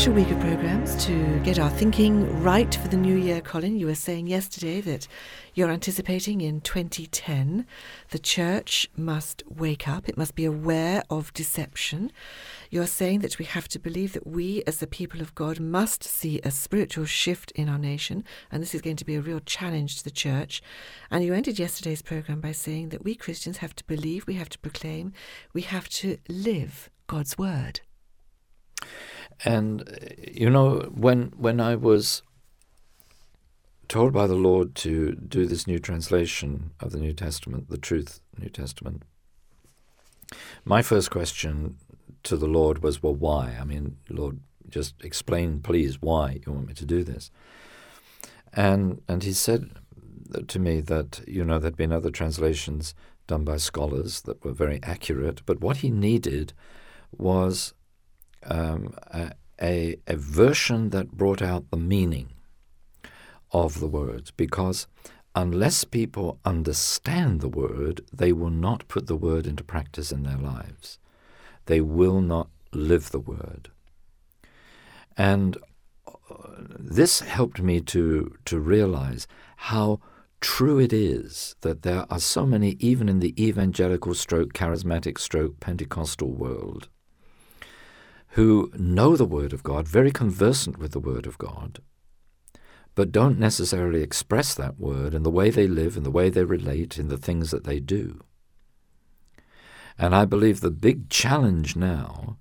Special week of programs to get our thinking right for the new year, Colin. You were saying yesterday that you're anticipating in 2010 the church must wake up, it must be aware of deception. You're saying that we have to believe that we, as the people of God, must see a spiritual shift in our nation, and this is going to be a real challenge to the church. And you ended yesterday's program by saying that we Christians have to believe, we have to proclaim, we have to live God's word. And you know, when when I was told by the Lord to do this new translation of the New Testament, the Truth New Testament, my first question to the Lord was, well, why? I mean, Lord, just explain, please, why you want me to do this. And and he said to me that you know there'd been other translations done by scholars that were very accurate, but what he needed was um, a, a, version that brought out the meaning of the words, because unless people understand the word, they will not put the word into practice in their lives they will not live the word. And uh, this helped me to, to realize how true it is that there are so many, even in the evangelical stroke, charismatic stroke, Pentecostal world, who know the Word of God, very conversant with the Word of God, but don't necessarily express that Word in the way they live, in the way they relate, in the things that they do. And I believe the big challenge now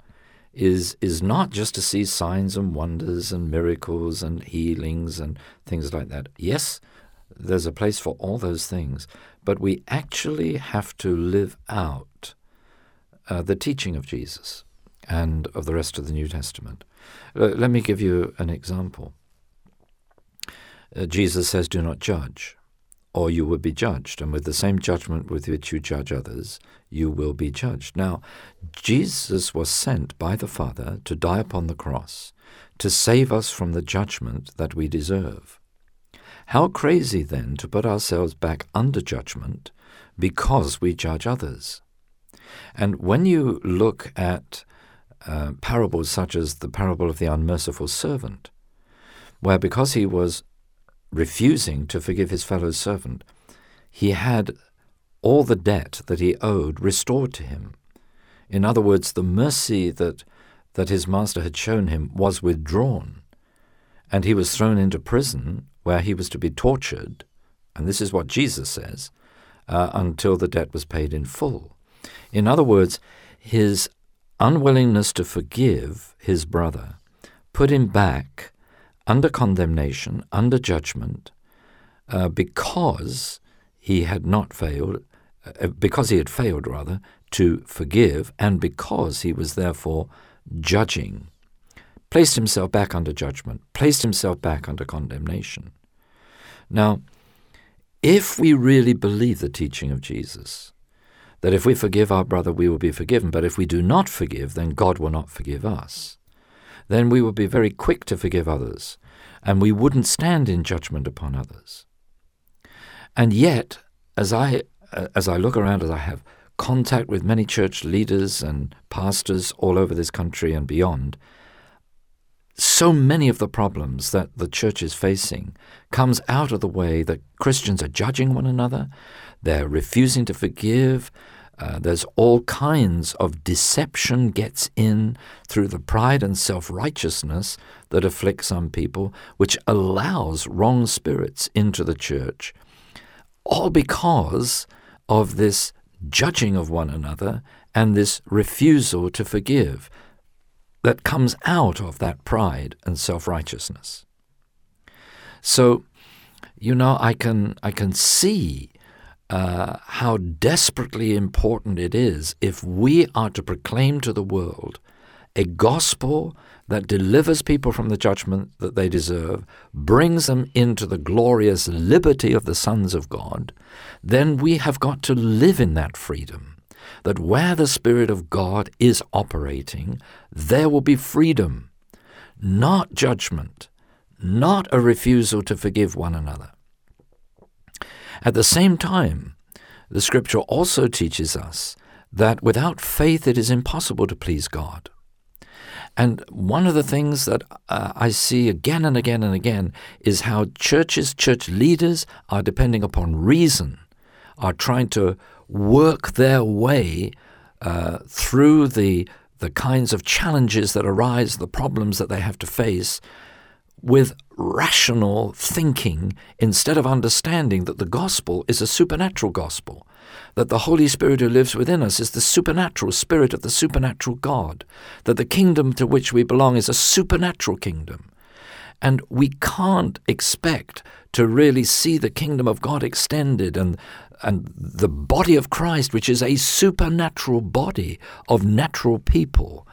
is is not just to see signs and wonders and miracles and healings and things like that. Yes, there's a place for all those things, but we actually have to live out uh, the teaching of Jesus and of the rest of the New Testament. Let me give you an example. Uh, Jesus says, "Do not judge." or you will be judged. And with the same judgment with which you judge others, you will be judged. Now, Jesus was sent by the Father to die upon the cross to save us from the judgment that we deserve. How crazy then to put ourselves back under judgment because we judge others. And when you look at uh, parables such as the parable of the unmerciful servant, where because he was refusing to forgive his fellow servant, he had all the debt that he owed restored to him. In other words, the mercy that, that his master had shown him was withdrawn, and he was thrown into prison where he was to be tortured, and this is what Jesus says, uh, until the debt was paid in full. In other words, his unwillingness to forgive his brother put him back under condemnation, under judgment, uh, because he had not failed, uh, because he had failed, rather, to forgive, and because he was therefore judging, placed himself back under judgment, placed himself back under condemnation. Now, if we really believe the teaching of Jesus, that if we forgive our brother, we will be forgiven, but if we do not forgive, then God will not forgive us then we would be very quick to forgive others, and we wouldn't stand in judgment upon others. And yet, as I uh, as I look around, as I have contact with many church leaders and pastors all over this country and beyond, so many of the problems that the church is facing comes out of the way that Christians are judging one another, they're refusing to forgive, uh, there's all kinds of deception gets in through the pride and self-righteousness that afflict some people, which allows wrong spirits into the church, all because of this judging of one another and this refusal to forgive that comes out of that pride and self-righteousness. So, you know, I can I can see uh, how desperately important it is if we are to proclaim to the world a gospel that delivers people from the judgment that they deserve, brings them into the glorious liberty of the sons of God, then we have got to live in that freedom. That where the Spirit of God is operating, there will be freedom, not judgment, not a refusal to forgive one another. At the same time, the scripture also teaches us that without faith it is impossible to please God. And one of the things that uh, I see again and again and again is how churches, church leaders are depending upon reason, are trying to work their way uh, through the the kinds of challenges that arise, the problems that they have to face, with rational thinking instead of understanding that the gospel is a supernatural gospel, that the Holy Spirit who lives within us is the supernatural spirit of the supernatural God, that the kingdom to which we belong is a supernatural kingdom. And we can't expect to really see the kingdom of God extended and and the body of Christ, which is a supernatural body of natural people,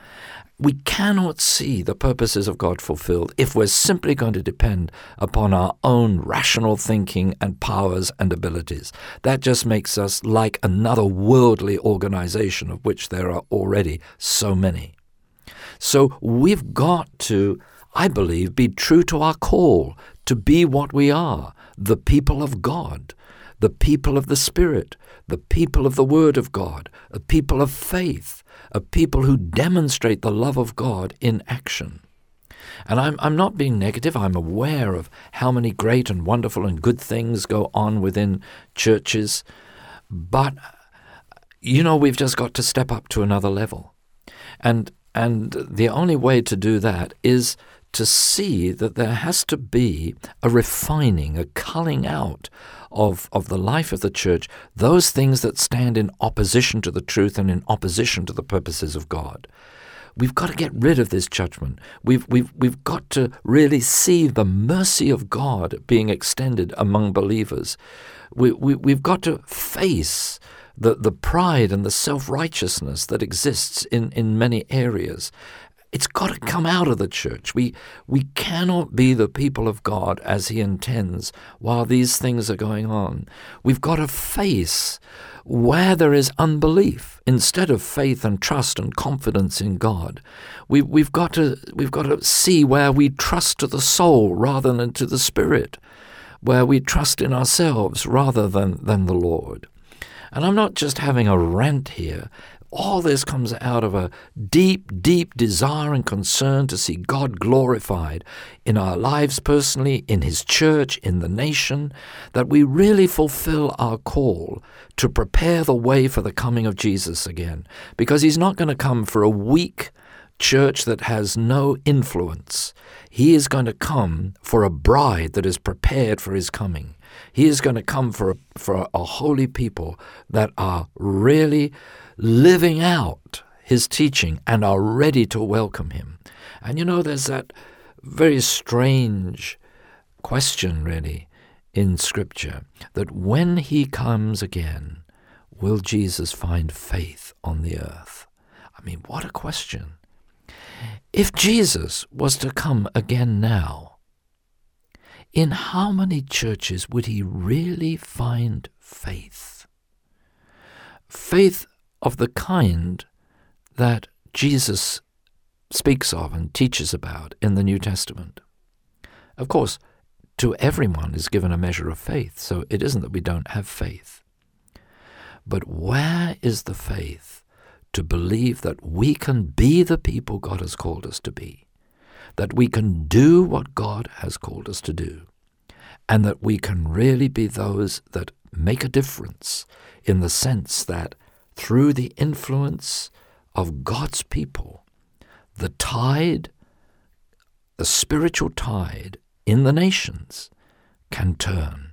we cannot see the purposes of God fulfilled if we're simply going to depend upon our own rational thinking and powers and abilities. That just makes us like another worldly organization, of which there are already so many. So we've got to, I believe, be true to our call to be what we are the people of God the people of the Spirit, the people of the Word of God, a people of faith, a people who demonstrate the love of God in action. And I'm, I'm not being negative. I'm aware of how many great and wonderful and good things go on within churches. But, you know, we've just got to step up to another level. And, and the only way to do that is to see that there has to be a refining, a culling out of, of the life of the church, those things that stand in opposition to the truth and in opposition to the purposes of God. We've got to get rid of this judgment. We've, we've, we've got to really see the mercy of God being extended among believers. We, we, we've got to face the, the pride and the self righteousness that exists in, in many areas it's got to come out of the church. We, we cannot be the people of God as He intends while these things are going on. We've got to face where there is unbelief instead of faith and trust and confidence in God. We, we've, got to, we've got to see where we trust to the soul rather than to the spirit, where we trust in ourselves rather than, than the Lord. And I'm not just having a rant here all this comes out of a deep, deep desire and concern to see God glorified in our lives personally, in His church, in the nation, that we really fulfill our call to prepare the way for the coming of Jesus again. Because He's not going to come for a weak church that has no influence. He is going to come for a bride that is prepared for His coming. He is going to come for a, for a holy people that are really living out his teaching and are ready to welcome him. And you know, there's that very strange question, really, in Scripture that when he comes again, will Jesus find faith on the earth? I mean, what a question. If Jesus was to come again now, in how many churches would he really find faith? Faith of the kind that Jesus speaks of and teaches about in the New Testament. Of course, to everyone is given a measure of faith, so it isn't that we don't have faith. But where is the faith to believe that we can be the people God has called us to be, that we can do what God has called us to do, and that we can really be those that make a difference in the sense that through the influence of God's people, the tide, the spiritual tide in the nations can turn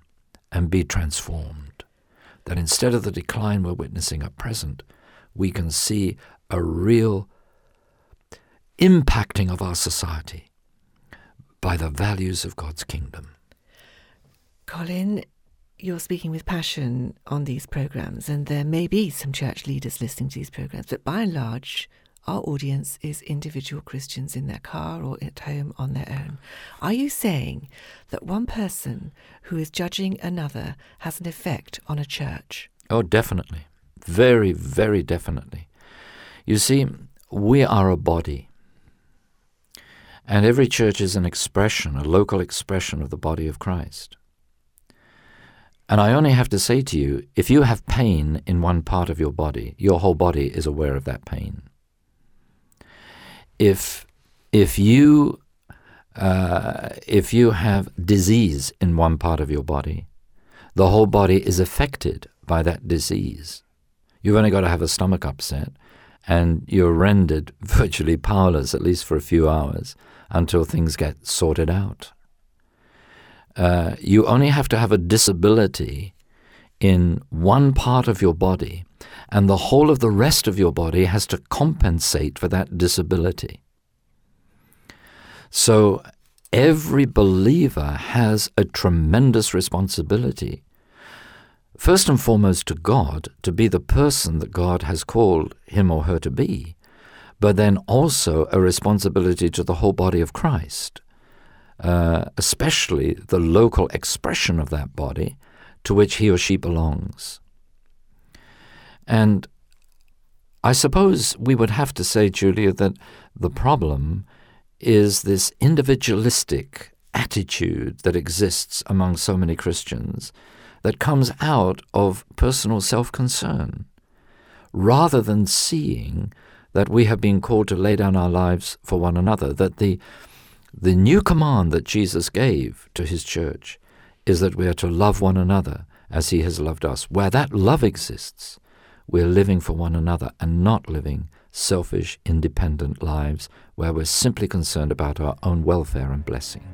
and be transformed. That instead of the decline we're witnessing at present, we can see a real impacting of our society by the values of God's kingdom. Colin, you're speaking with passion on these programs, and there may be some church leaders listening to these programs, but by and large, our audience is individual Christians in their car or at home on their own. Are you saying that one person who is judging another has an effect on a church? Oh, definitely. Very, very definitely. You see, we are a body. And every church is an expression, a local expression of the body of Christ. And I only have to say to you if you have pain in one part of your body, your whole body is aware of that pain. If, if, you, uh, if you have disease in one part of your body, the whole body is affected by that disease. You've only got to have a stomach upset, and you're rendered virtually powerless, at least for a few hours, until things get sorted out. Uh, you only have to have a disability in one part of your body, and the whole of the rest of your body has to compensate for that disability. So every believer has a tremendous responsibility. First and foremost to God, to be the person that God has called him or her to be, but then also a responsibility to the whole body of Christ uh, especially the local expression of that body to which he or she belongs. And I suppose we would have to say, Julia, that the problem is this individualistic attitude that exists among so many Christians that comes out of personal self concern, rather than seeing that we have been called to lay down our lives for one another, that the the new command that Jesus gave to his church is that we are to love one another as he has loved us. Where that love exists, we're living for one another and not living selfish, independent lives where we're simply concerned about our own welfare and blessing.